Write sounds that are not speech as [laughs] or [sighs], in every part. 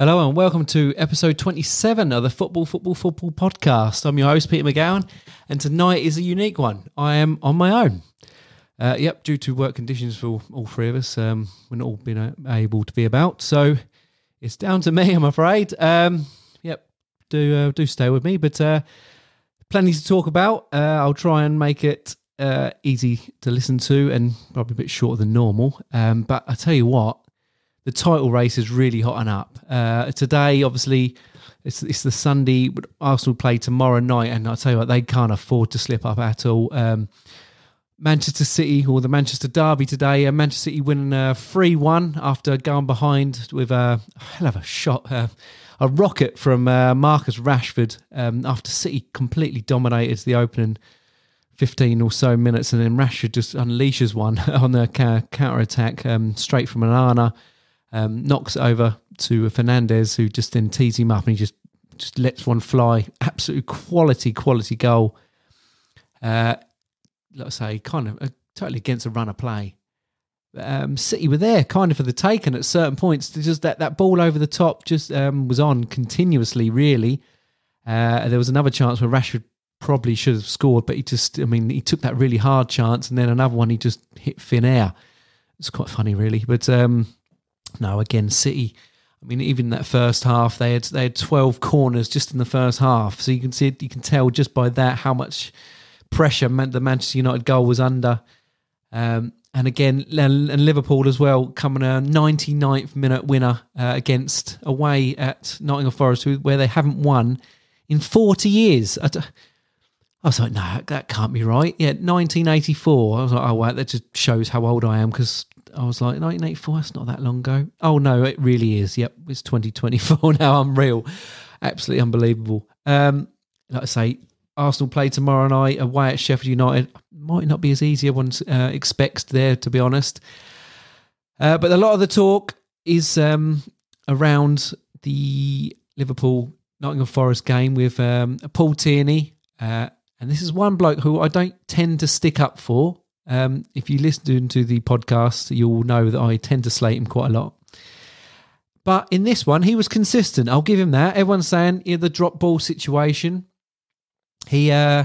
Hello and welcome to episode 27 of the Football, Football, Football podcast. I'm your host, Peter McGowan, and tonight is a unique one. I am on my own. Uh, yep, due to work conditions for all three of us, um, we're not all been able to be about. So it's down to me, I'm afraid. Um, yep, do uh, do stay with me, but uh, plenty to talk about. Uh, I'll try and make it uh, easy to listen to and probably a bit shorter than normal. Um, but I tell you what, the title race is really hot hotting up. Uh, today, obviously, it's, it's the Sunday. Arsenal play tomorrow night, and I tell you what, they can't afford to slip up at all. Um, Manchester City or the Manchester Derby today. Uh, Manchester City winning uh, three one after going behind with a hell of a shot, uh, a rocket from uh, Marcus Rashford um, after City completely dominated the opening fifteen or so minutes, and then Rashford just unleashes one [laughs] on the counter attack um, straight from Onana um, knocks it over to Fernandes, who just then tees him up and he just just lets one fly. Absolute quality, quality goal. Uh, let's say, kind of uh, totally against a run of play. Um, City were there, kind of for the taken at certain points. Just that that ball over the top just um, was on continuously. Really, uh, there was another chance where Rashford probably should have scored, but he just, I mean, he took that really hard chance, and then another one he just hit thin air. It's quite funny, really, but. Um, no, again, City. I mean, even that first half, they had they had twelve corners just in the first half. So you can see, you can tell just by that how much pressure meant the Manchester United goal was under. Um, and again, and Liverpool as well, coming a 99th minute winner uh, against away at Nottingham Forest, where they haven't won in 40 years. I, I was like, no, that can't be right. Yeah, 1984. I was like, oh, wow, that just shows how old I am because I was like, 1984, that's not that long ago. Oh, no, it really is. Yep, it's 2024 [laughs] now. I'm real. Absolutely unbelievable. Um, like I say, Arsenal play tomorrow night away at Sheffield United. Might not be as easy as one uh, expects there, to be honest. Uh, but a lot of the talk is um, around the Liverpool Nottingham Forest game with um, Paul Tierney. Uh, and this is one bloke who I don't tend to stick up for. Um, if you listen to the podcast, you'll know that I tend to slate him quite a lot. But in this one, he was consistent. I'll give him that. Everyone's saying yeah, the drop ball situation. He uh,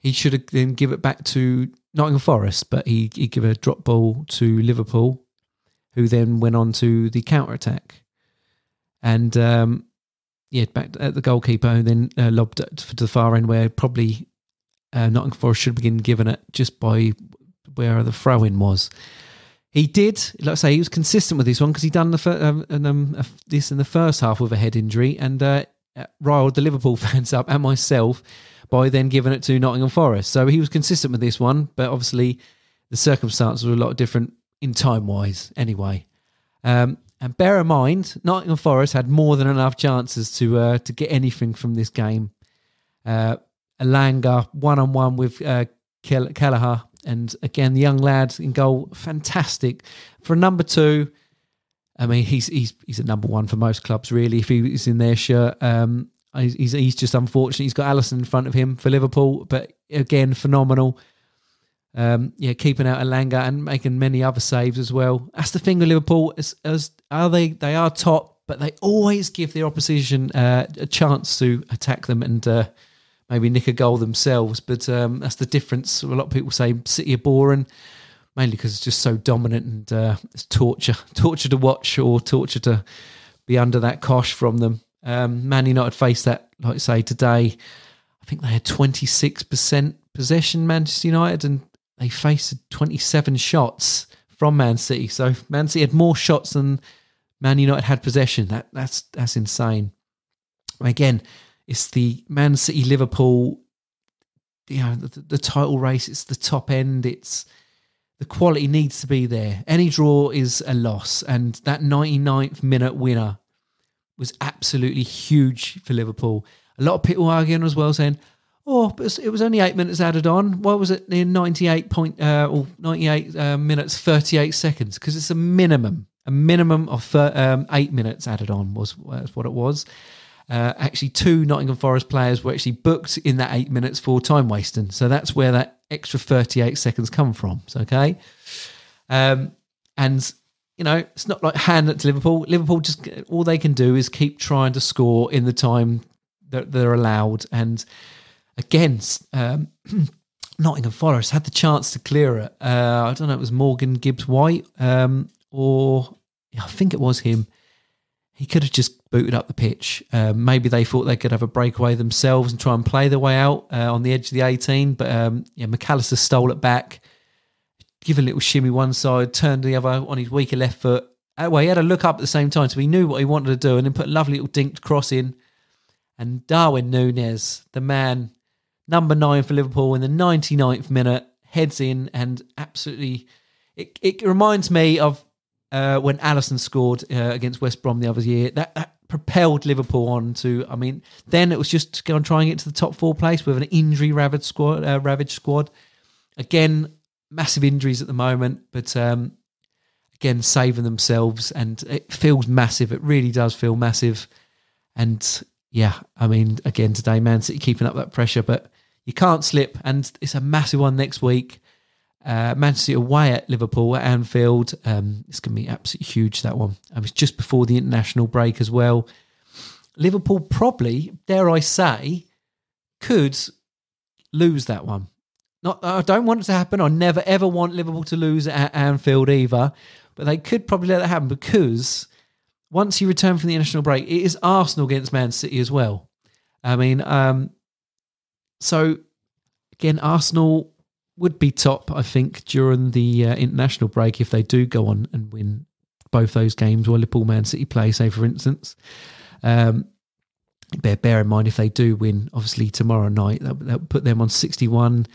he should have then give it back to Nottingham Forest, but he he gave a drop ball to Liverpool, who then went on to the counter attack, and um, yeah, back at the goalkeeper, who then uh, lobbed it to the far end, where probably uh, Nottingham Forest should begin giving it just by where the throw in was. He did, like I say, he was consistent with this one because he done the fir- um, um, uh, this in the first half with a head injury and uh, riled the Liverpool [laughs] fans up and myself by then giving it to Nottingham Forest. So he was consistent with this one, but obviously the circumstances were a lot different in time wise anyway. Um, and bear in mind, Nottingham Forest had more than enough chances to uh, to get anything from this game. Uh, Elanga one on one with uh, Kelleher and again, the young lad in goal, fantastic. For number two, I mean, he's he's he's a number one for most clubs, really. If he's in their shirt, um, he's he's just unfortunate. He's got Alisson in front of him for Liverpool, but again, phenomenal. Um, yeah, keeping out Elanga and making many other saves as well. That's the thing with Liverpool. As, as are they? They are top, but they always give the opposition uh, a chance to attack them and uh, maybe nick a goal themselves. But um, that's the difference. A lot of people say City are boring, mainly because it's just so dominant and uh, it's torture, [laughs] torture to watch or torture to be under that cosh from them. Um, Man United faced that, like I say, today. I think they had 26% possession, Manchester United, and they faced 27 shots from Man City. So Man City had more shots than Man United had possession. That that's that's insane. Again, it's the Man City Liverpool, you know, the, the title race. It's the top end. It's the quality needs to be there. Any draw is a loss, and that 99th minute winner was absolutely huge for Liverpool. A lot of people arguing as well, saying, "Oh, but it was only eight minutes added on. Why was it in 98 point uh, or 98 uh, minutes 38 seconds? Because it's a minimum, a minimum of um, eight minutes added on was, was what it was." Uh, actually, two Nottingham Forest players were actually booked in that eight minutes for time wasting. So that's where that extra 38 seconds come from. Okay. Um, and you know, it's not like hand to Liverpool. Liverpool just all they can do is keep trying to score in the time that they're allowed. And again, um, [clears throat] Nottingham Forest had the chance to clear it. Uh, I don't know, it was Morgan Gibbs White um, or I think it was him. He could have just booted up the pitch. Um, maybe they thought they could have a breakaway themselves and try and play their way out uh, on the edge of the 18. But um, yeah, Mac Allister stole it back give a little shimmy one side, turned the other on his weaker left foot. Uh, well, he had a look up at the same time, so he knew what he wanted to do, and then put a lovely little dinked cross in. And Darwin Nunez, the man, number nine for Liverpool in the 99th minute, heads in and absolutely. It, it reminds me of uh, when Alisson scored uh, against West Brom the other year. That, that propelled Liverpool on to. I mean, then it was just to go and try and get to the top four place with an injury ravaged squad. Uh, ravaged squad. Again, massive injuries at the moment, but um, again, saving themselves, and it feels massive. It really does feel massive. And yeah, I mean, again, today, Man City keeping up that pressure, but you can't slip. And it's a massive one next week. Uh, Man City away at Liverpool at Anfield. Um, it's going to be absolutely huge, that one. And it's just before the international break as well. Liverpool probably, dare I say, could lose that one. Not, I don't want it to happen. I never ever want Liverpool to lose at Anfield either. But they could probably let that happen because once you return from the international break, it is Arsenal against Man City as well. I mean, um, so again, Arsenal would be top, I think, during the uh, international break if they do go on and win both those games while Liverpool Man City play, say for instance. Um, bear, bear in mind if they do win, obviously tomorrow night, that, that would put them on 61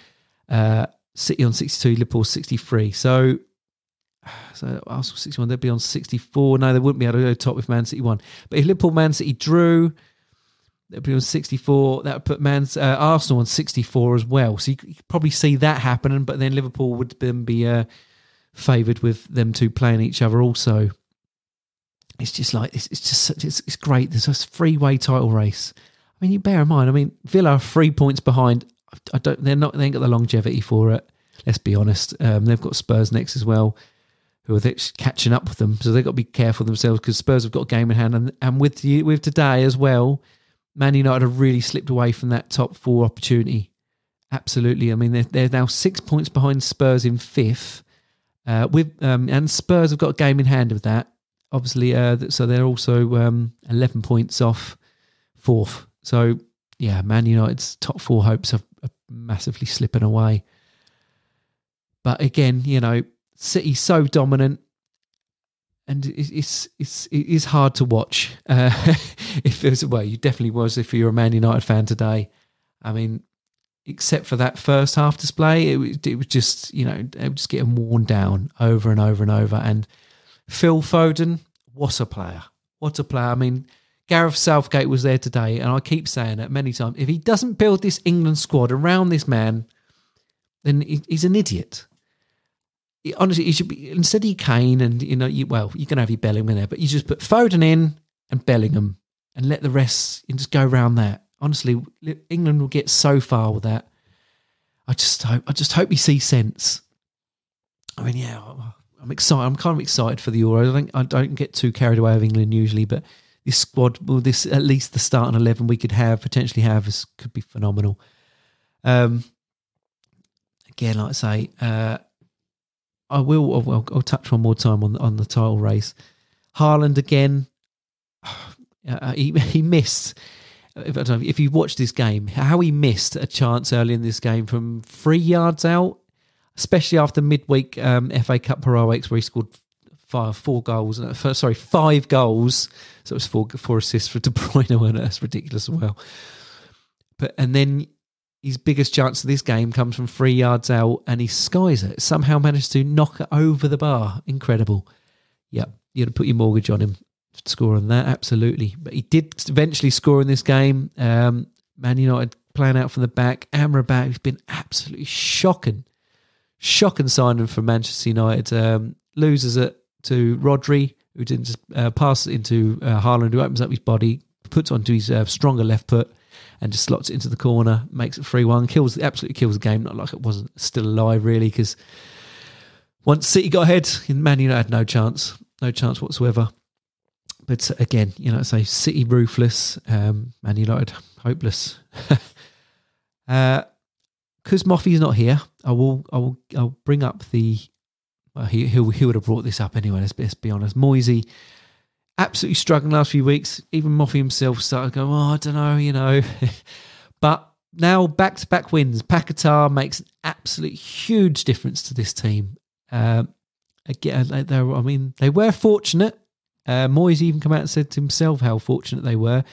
uh, City on 62, Liverpool 63. So, [sighs] so Arsenal 61, they'd be on 64. No, they wouldn't be able to go top if Man City won. But if Liverpool, Man City drew, they'd be on 64. That would put Man, uh, Arsenal on 64 as well. So you could probably see that happening. But then Liverpool would then be uh, favoured with them two playing each other also. It's just like, it's, it's just such, it's, it's great. There's a three way title race. I mean, you bear in mind, I mean, Villa are three points behind I don't. They're not. They ain't got the longevity for it. Let's be honest. Um, they've got Spurs next as well, who are catching up with them. So they've got to be careful themselves because Spurs have got a game in hand. And, and with the, with today as well, Man United have really slipped away from that top four opportunity. Absolutely. I mean, they're, they're now six points behind Spurs in fifth. Uh, with um, and Spurs have got a game in hand with that. Obviously, uh, so they're also um, eleven points off fourth. So yeah, Man United's top four hopes are, are massively slipping away. But again, you know, City's so dominant, and it's it's it is hard to watch. Uh, [laughs] if was well, you definitely was if you're a Man United fan today. I mean, except for that first half display, it it was just you know it was just getting worn down over and over and over. And Phil Foden, what a player! What a player! I mean, Gareth Southgate was there today, and I keep saying it many times. If he doesn't build this England squad around this man, then he's an idiot. Honestly, you should be instead of Kane and you know, you, well, you can have your Bellingham in there, but you just put Foden in and Bellingham, and let the rest and just go around that. Honestly, England will get so far with that. I just hope, I just hope he sees sense. I mean, yeah, I'm excited. I'm kind of excited for the Euro. I don't, I don't get too carried away with England usually, but this squad, well, this at least the start starting eleven we could have potentially have is, could be phenomenal. Um, again, like I say, uh, I will. I'll, I'll, touch one more time on on the title race. Haaland again. [sighs] Uh, he he missed. If, if you watch this game, how he missed a chance early in this game from three yards out, especially after midweek um, FA Cup heroics where he scored five, four goals. Uh, sorry, five goals. So it was four four assists for De Bruyne. Weren't? [laughs] That's ridiculous as well. But and then his biggest chance of this game comes from three yards out, and he skies it. Somehow managed to knock it over the bar. Incredible. Yep, you'd put your mortgage on him score on that. Absolutely, but he did eventually score in this game. Um, Man United playing out from the back. Amrabat, who's been absolutely shocking, shocking signing for Manchester United. Um, loses it to Rodri, who didn't uh, pass it into uh, Haaland, who opens up his body, puts onto his uh, stronger left foot, and just slots it into the corner, makes it 3 1, kills, absolutely kills the game. Not like it wasn't still alive, really, because once City got ahead, Man United had no chance. no chance whatsoever. But again, you know, say City ruthless, um, Man United hopeless. [laughs] uh, because Moffy's not here, I will, I will, I'll bring up the. Well, he he, would have brought this up anyway. Let's let's be honest. Moisey absolutely struggling last few weeks. Even Moffy himself started going, "Oh, I don't know," you know. [laughs] but now back to back wins. Paquetá makes an absolute huge difference to this team. Uh, again, they, I mean, they were fortunate. Uh, Moyes even come out and said to himself how fortunate they were.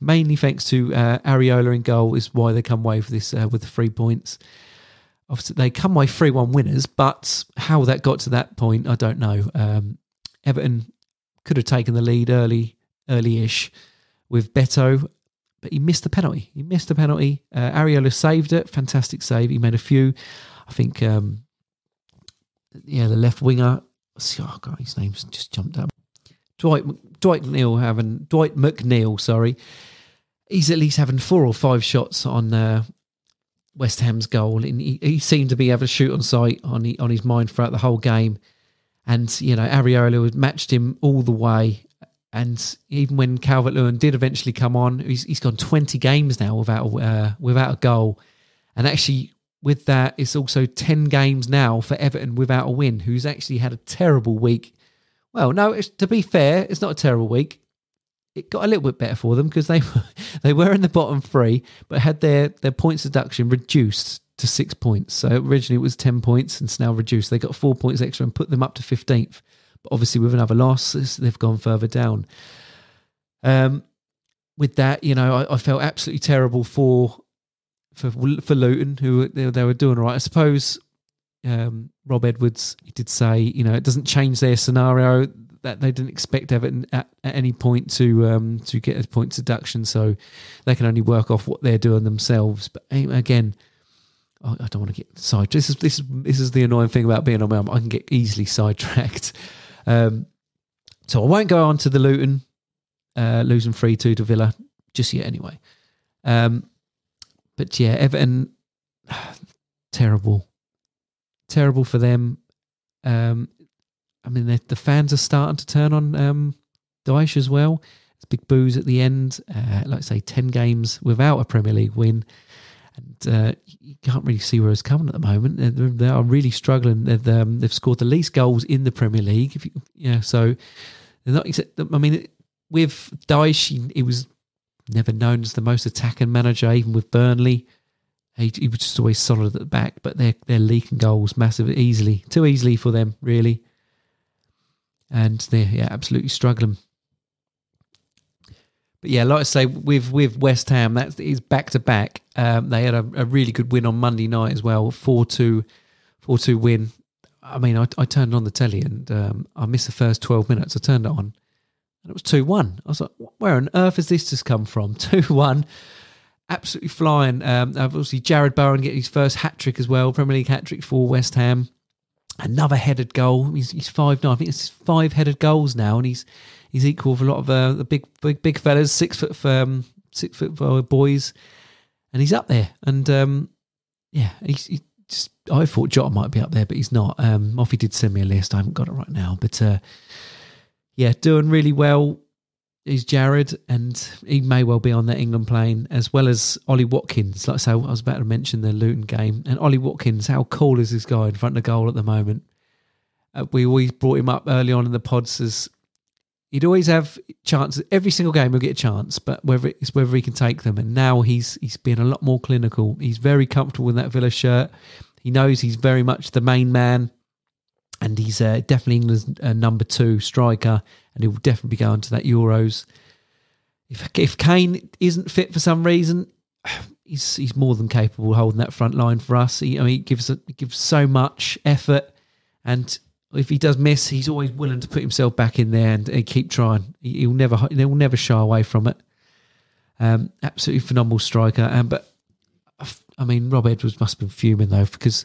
Mainly thanks to uh, Areola in goal is why they come away with this uh, with the three points. Obviously, they come away three one winners, but how that got to that point, I don't know. Um, Everton could have taken the lead early, early-ish with Beto, but he missed the penalty. He missed the penalty. Uh, Areola saved it. Fantastic save. He made a few. I think, um, yeah, the left winger. Oh God, his name's just jumped up. Dwight Dwight Neal having Dwight McNeil, sorry, he's at least having four or five shots on uh, West Ham's goal, and he, he, seemed to be having a shoot on sight on on his mind throughout the whole game. And you know, Areola matched him all the way. And even when Calvert Lewin did eventually come on, he's, he's gone 20 games now without a, uh, without a goal. And actually, with that, it's also 10 games now for Everton without a win, who's actually had a terrible week. Well, no, to be fair, it's not a terrible week. It got a little bit better for them because they were, [laughs] they were in the bottom three, but had their, their points deduction reduced to six points. So originally it was 10 points and it's now reduced. They got four points extra and put them up to 15th. But obviously, with another loss, they've gone further down. Um, with that, you know, I, I, felt absolutely terrible for for for Luton, who they, they were doing all right. I suppose um, Rob Edwards he did say, you know, it doesn't change their scenario that they didn't expect Everton at, at any point to um, to get a point deduction, so they can only work off what they're doing themselves. But again, I don't want to get sidetracked. This is this is this is the annoying thing about being on my own. I can get easily sidetracked. [laughs] Um, so I won't go on to the Luton uh, losing three two to Villa just yet. Anyway, um, but yeah, Everton [sighs] terrible, terrible for them. Um, I mean, the fans are starting to turn on um, Dyche as well. It's big boos at the end. Uh, like I say, ten games without a Premier League win and uh, you can't really see where it's coming at the moment. They're, they are really struggling. They've, um, they've scored the least goals in the Premier League. You, yeah, so they're not. I mean, with Dyche, he, he, was never known as the most attacking manager, even with Burnley. He, he, was just always solid at the back, but they're they're leaking goals massively, easily, too easily for them, really. And they're yeah, absolutely struggling. But yeah, like I say, with with West Ham, that is back to back. Um, they had a, a, really good win on Monday night as well, 4-2, 4-2 win. I mean, I, I turned on the telly and um, I missed the first twelve minutes. I turned it on, and it was two one. I was like, where on earth has this just come from? [laughs] Two one, absolutely flying. Um, obviously, Jarrod Bowen getting his first hat trick as well, Premier League hat trick for West Ham. Another headed goal. He's, he's five nine. I think it's five headed goals now, and he's he's equal with a lot of uh, the big big big fellas, six foot um, six foot boys, and he's up there. And um, yeah, he's he just I thought Jota might be up there, but he's not. Um, Moffy did send me a list. I haven't got it right now, but uh, yeah, doing really well. He's Jarrod, and he may well be on that England plane, as well as Ollie Watkins. Like I say, I was about to mention the Luton game, and Ollie Watkins. How cool is this guy in front of the goal at the moment? Uh, we always brought him up early on in the pods as he'd always have chances. Every single game he'll get a chance, but whether it's whether he can take them. And now he's he's been a lot more clinical. He's very comfortable in that Villa shirt. He knows he's very much the main man, and he's uh, definitely England's uh, number two striker, and he will definitely be going to that Euros. If if Kane isn't fit for some reason, [sighs] he's he's more than capable of holding that front line for us. He, I mean, he gives he gives so much effort, and if he does miss, he's always willing to put himself back in there and, and keep trying. He, will never he'll never shy away from it. Um, absolutely phenomenal striker. Um, but I mean, Rob Edwards must have been fuming though because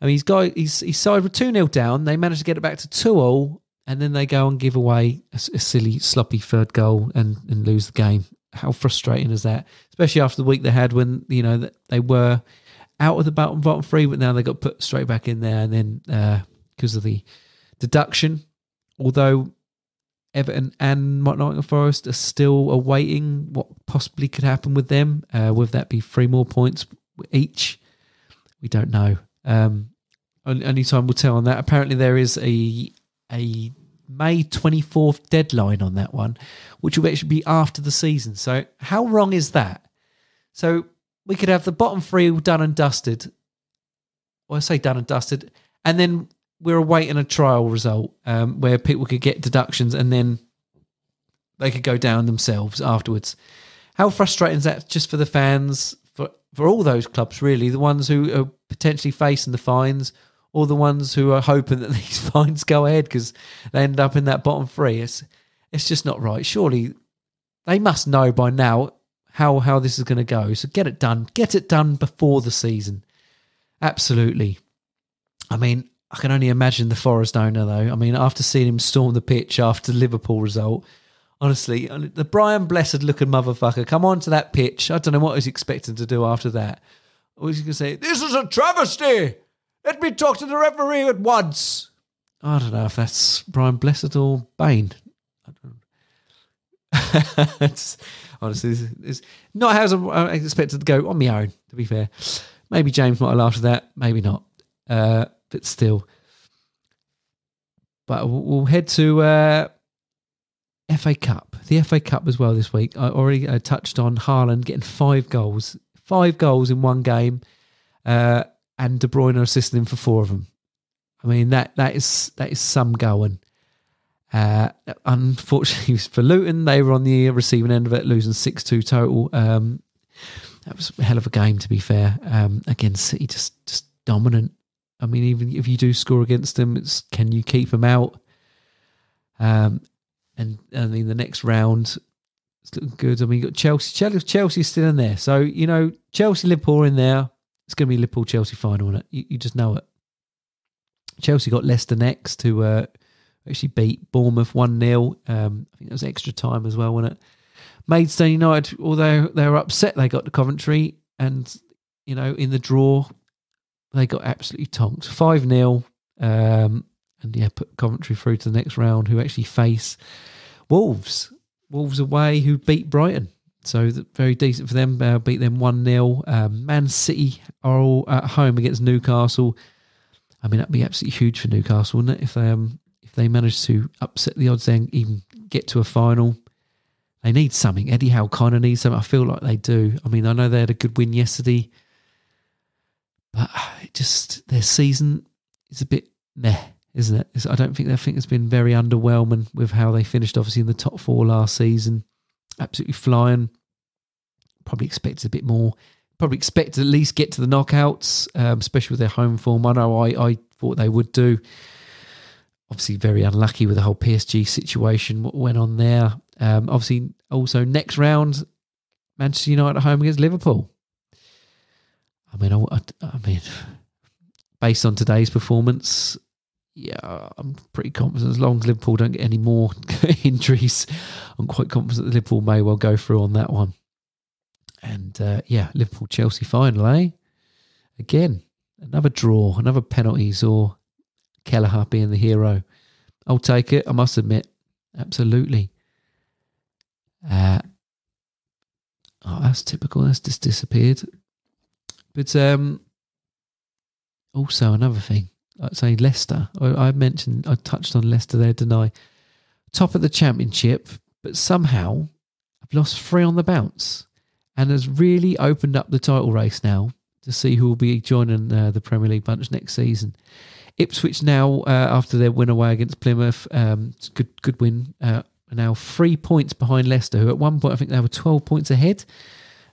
I mean he's got he's he's side with two 0 down. They managed to get it back to two all, and then they go and give away a, a silly sloppy third goal and and lose the game. How frustrating is that? Especially after the week they had when you know they were out of the bottom bottom three, but now they got put straight back in there, and then uh, because of the deduction. although Everton and Nottingham Forest are still awaiting what possibly could happen with them. Uh, would that be three more points each? We don't know. Um, only time will tell on that. Apparently, there is a a May 24th deadline on that one, which will actually be after the season. So, how wrong is that? So, we could have the bottom three done and dusted. Well, I say done and dusted. And then we're awaiting a trial result um, where people could get deductions and then they could go down themselves afterwards. How frustrating is that just for the fans, for, for all those clubs, really? The ones who are potentially facing the fines or the ones who are hoping that [laughs] these fines go ahead because they end up in that bottom three. It's it's just not right. Surely they must know by now how how this is going to go. So get it done. Get it done before the season. Absolutely. I mean, I can only imagine the Forest owner though. I mean, after seeing him storm the pitch after the Liverpool result, honestly, the Brian Blessed looking motherfucker come onto that pitch. I don't know what he's expecting to do after that. Or was he going to say, "This is a travesty"? Let me talk to the referee at once. I don't know if that's Brian Blessed or Bane. [laughs] honestly, it's, it's not how I expected to go on my own, to be fair. Maybe James might have laughed at that, maybe not. Uh, but still. But we'll head to uh, FA Cup. The FA Cup as well this week. I already uh, touched on Haaland getting five goals. Five goals in one game. Uh, and De Bruyne assisting him for four of them. I mean that that is that is some going. Uh, unfortunately [laughs] for Luton, they were on the receiving end of it, losing six two total. Um, that was a hell of a game, to be fair. Um, again, City just just dominant. I mean, even if you do score against them, it's can you keep them out? Um, and I mean, the next round, it's looking good. I mean, you got Chelsea. Chelsea, Chelsea's still in there, so you know Chelsea, Liverpool in there. It's going to be Liverpool Chelsea final, and it? You, you, just know it. Chelsea got Leicester next to uh, actually beat Bournemouth 1 0. Um, I think it was extra time as well, wasn't it? Maidstone United, although they were upset they got to Coventry, and, you know, in the draw, they got absolutely tonked. 5 0. Um, and yeah, put Coventry through to the next round, who actually face Wolves. Wolves away, who beat Brighton. So very decent for them. Uh, beat them 1 0. Um, Man City are all at home against Newcastle. I mean, that'd be absolutely huge for Newcastle, wouldn't it? If they, um, if they manage to upset the odds and even get to a final. They need something. Eddie Howe kind of needs something. I feel like they do. I mean, I know they had a good win yesterday, but [sighs] it just their season is a bit meh, isn't it? I don't think I think it's been very underwhelming with how they finished. Obviously, in the top four last season, absolutely flying. Probably expected a bit more. Probably expected at least get to the knockouts, um, especially with their home form. I know I, I thought they would do. Obviously, very unlucky with the whole PSG situation. What went on there? Um, obviously, also next round, Manchester United at home against Liverpool. I mean, I, I mean, based on today's performance, yeah, I'm pretty confident as long as Liverpool don't get any more [laughs] injuries, I'm quite confident that Liverpool may well go through on that one. And uh, yeah, Liverpool Chelsea final, eh? Again, another draw, another penalties, or Kelleher being the hero. I'll take it. I must admit, absolutely. Uh, oh, that's typical. That's just disappeared. But um, also another thing I'd say Leicester. I, I mentioned, I touched on Leicester there, didn't I? Top of the championship, but somehow I've lost three on the bounce and has really opened up the title race now to see who will be joining uh, the Premier League bunch next season. Ipswich now, uh, after their win away against Plymouth, um, good good win, uh, now three points behind Leicester, who at one point I think they were 12 points ahead.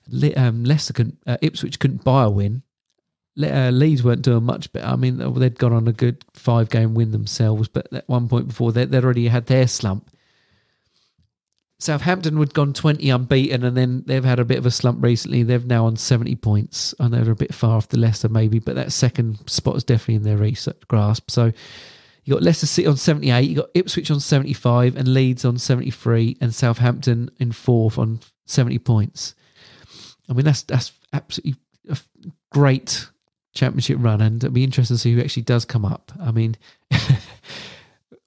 Le- um, Leicester couldn't, uh, Ipswich couldn't buy a win, uh, Leeds weren't doing much better. I mean, they'd gone on a good five game win themselves, but at one point before they, would already had their slump. Southampton had gone 20 unbeaten and then they've had a bit of a slump recently. They've now on 70 points. I know they're a bit far off the Leicester maybe, but that second spot is definitely in their grasp. So you got Leicester City on 78, you got Ipswich on 75 and Leeds on 73 and Southampton in fourth on 70 points. I mean, that's, that's absolutely a great championship run, and it'll be interesting to see who actually does come up. I mean, [laughs]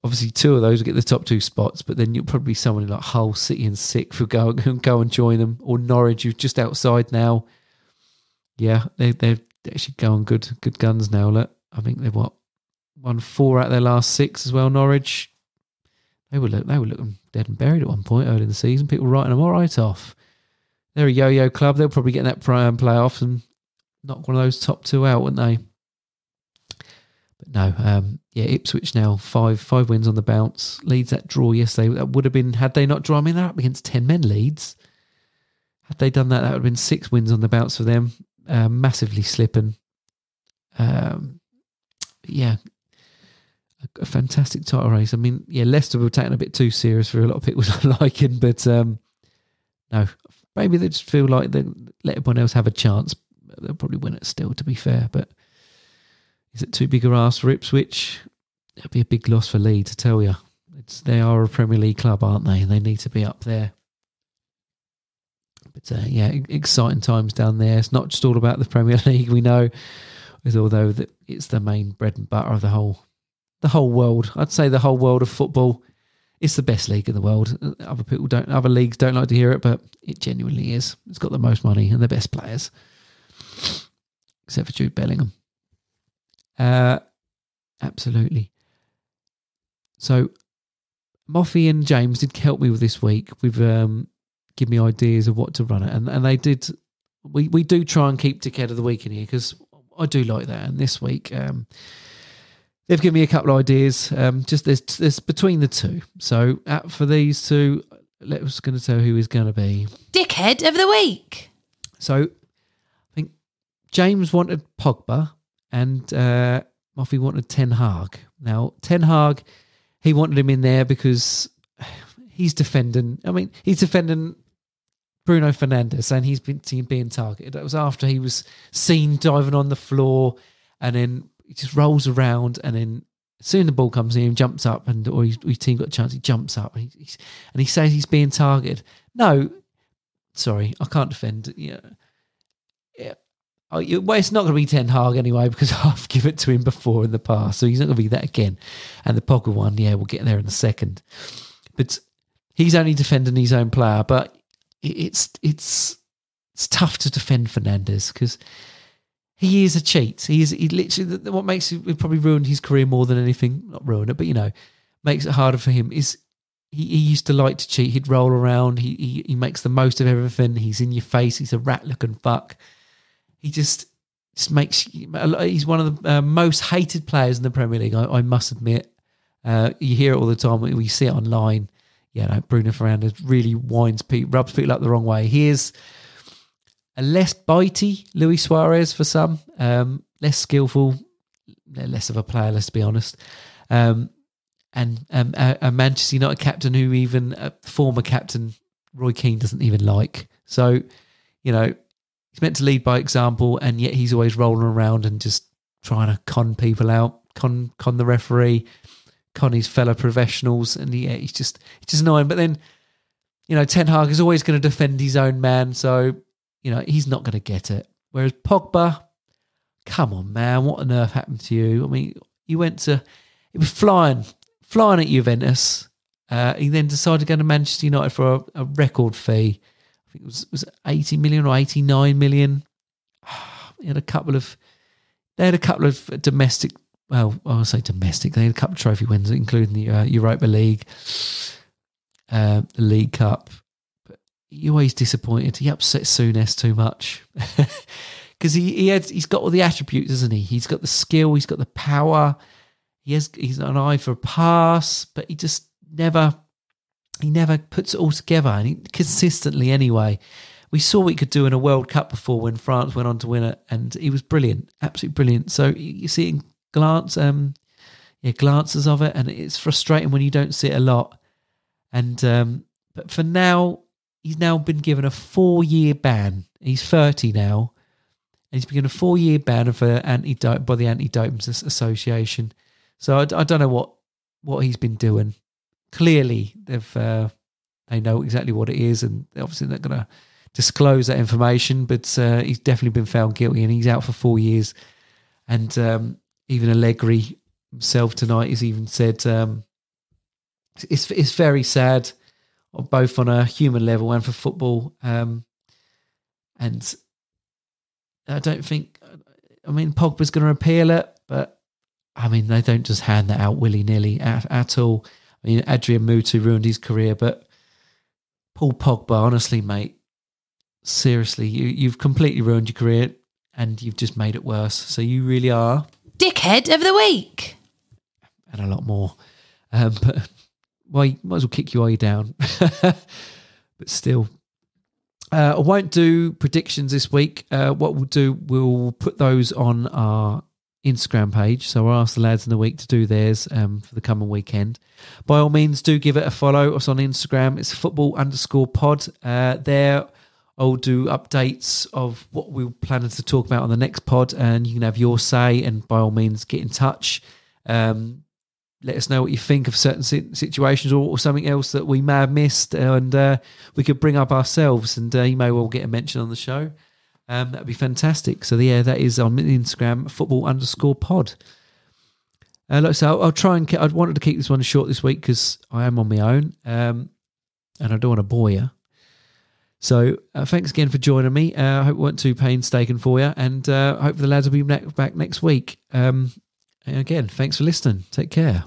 obviously two of those will get the top two spots, but then you'll probably be someone like Hull, City, and Sixth who go [laughs] who go and join them, or Norwich who's just outside now. Yeah, they they're actually going good good guns now. Look, I think they've what won four out of their last six as well. Norwich, they were look they were looking dead and buried at one point early in the season. People writing them all right off. They're a yo-yo club. They'll probably get in that prime playoffs and knock one of those top two out, wouldn't they? But no, um, yeah, Ipswich now five five wins on the bounce. Leeds that draw yesterday. That would have been had they not drawn. I mean, they're up against ten men. Leeds. Had they done that, that would have been six wins on the bounce for them. Uh, massively slipping. Um, yeah, a, a, fantastic title race. I mean, yeah, Leicester were taken a bit too serious for a lot of people's [laughs] liking, but um, no, maybe they just feel like they let everyone else have a chance. They'll probably win it still, to be fair. But is it too big a ask for Ipswich? It'll be a big loss for Leeds, to tell you. It's, they are a Premier League club, aren't they? They need to be up there. But uh, yeah, exciting times down there. It's not just all about the Premier [laughs] League, we know, although it's the main bread and butter of the whole the whole world. I'd say the whole world of football. It's the best league in the world. Other people don't, other leagues don't like to hear it, but it genuinely is. It's got the most money and the best players, except for Jude Bellingham. Uh, absolutely. So, Moffy and James did help me with this week with um, give me ideas of what to run it, and and they did. We we do try and keep Dickhead of the week in here because I do like that. And this week, um, they've given me a couple of ideas. Um, just there's there's between the two. So uh, for these two, let's going to tell who is going to be Dickhead of the week. So I think James wanted Pogba and uh, Moffy wanted Ten Hag. Now Ten Hag, he wanted him in there because he's defending. I mean, he's defending Bruno Fernandes, and he's been being targeted. That was after he was seen diving on the floor, and then he just rolls around, and then soon the ball comes in, he jumps up, and or his, his team got a chance, he jumps up, and he, and he says he's being targeted. No, sorry, I can't defend. Yeah, yeah. Oh, well, it's not going to be Ten Hag anyway because [laughs] I've given it to him before in the past, so he's not going to be that again. And the Pogba one, yeah, we'll get there in a second. But he's only defending his own player, but it's it's it's tough to defend Fernandes because he is a cheat. He is he literally what makes it probably ruined his career more than anything. Not ruin it, but you know, makes it harder for him is he, he used to like to cheat. He'd roll around. He, he he makes the most of everything. He's in your face. He's a rat looking fuck. He just just makes. He's one of the uh, most hated players in the Premier League. I, I must admit. Uh, you hear it all the time. We see it online yeah, no, Bruno Fernandes really winds people, rubs people up the wrong way. He is a less bitey Luis Suarez for some, um, less skillful, less of a player, let's be honest. Um, and um, a, a, Manchester United captain who even a former captain Roy Keane doesn't even like. So, you know, he's meant to lead by example, and yet he's always rolling around and just trying to con people out, con con the referee, con his fellow professionals, and yeah, he's just he's just annoying. But then, you know, Ten Hag is always going to defend his own man, so you know he's not going to get it. Whereas Pogba, come on, man, what on earth happened to you? I mean, you went to it was flying, flying at Juventus. Uh, he then decided to go to Manchester United for a, a record fee. I think it was was eighty million or eighty nine million. [sighs] He had a couple of they had a couple of domestic well, I'll say domestic. They had a couple of trophy wins, including the uh, Europa League, uh, the League Cup. You always disappointed. He upset Souness too much [laughs] because he he had he's got all the attributes, isn't he? He's got the skill, he's got the power. He has he's an eye for a pass, but he just never he never puts it all together, and he, consistently anyway. We saw what he could do in a World Cup before when France went on to win it, and he was brilliant, absolutely brilliant. So you see it glance um yeah glances of it and it's frustrating when you don't see it a lot and um but for now he's now been given a four year ban. He's 30 now. And he's been given a four year ban for anti by the anti doping association. So I, I, don't know what what he's been doing. Clearly they've uh, they know exactly what it is and obviously they're going to disclose that information but uh, he's definitely been found guilty and he's out for four years. And um, even Allegri himself tonight has even said um, it's it's very sad, both on a human level and for football. Um, and I don't think, I mean, Pogba's going to appeal it, but I mean, they don't just hand that out willy nilly at, at all. I mean, Adrian Mutu ruined his career, but Paul Pogba, honestly, mate, seriously, you, you've completely ruined your career and you've just made it worse. So you really are. Dickhead of the week. And a lot more. Um, [laughs] but well, you might as well kick you you're down. [laughs] but still. Uh, I won't do predictions this week. Uh, what we'll do, we'll put those on our Instagram page. So I'll ask the lads in the week to do theirs um, for the coming weekend. By all means, do give it a follow. Us on Instagram. It's football underscore pod. Uh, there, I'll do updates of what we're planning to talk about on the next pod, and you can have your say. And by all means, get in touch. Um, let us know what you think of certain situations or, or something else that we may have missed, and uh, we could bring up ourselves, and uh, you may well get a mention on the show. Um, that'd be fantastic. So yeah, that is on Instagram, football underscore pod. Uh, like so, I'll, I'll try and. Ke- I wanted to keep this one short this week because I am on my own, um, and I don't want to bore you. So uh, thanks again for joining me. Uh, I hope it wasn't too painstaking for you, and uh, I hope the lads will be back next week. Um, and again, thanks for listening. Take care.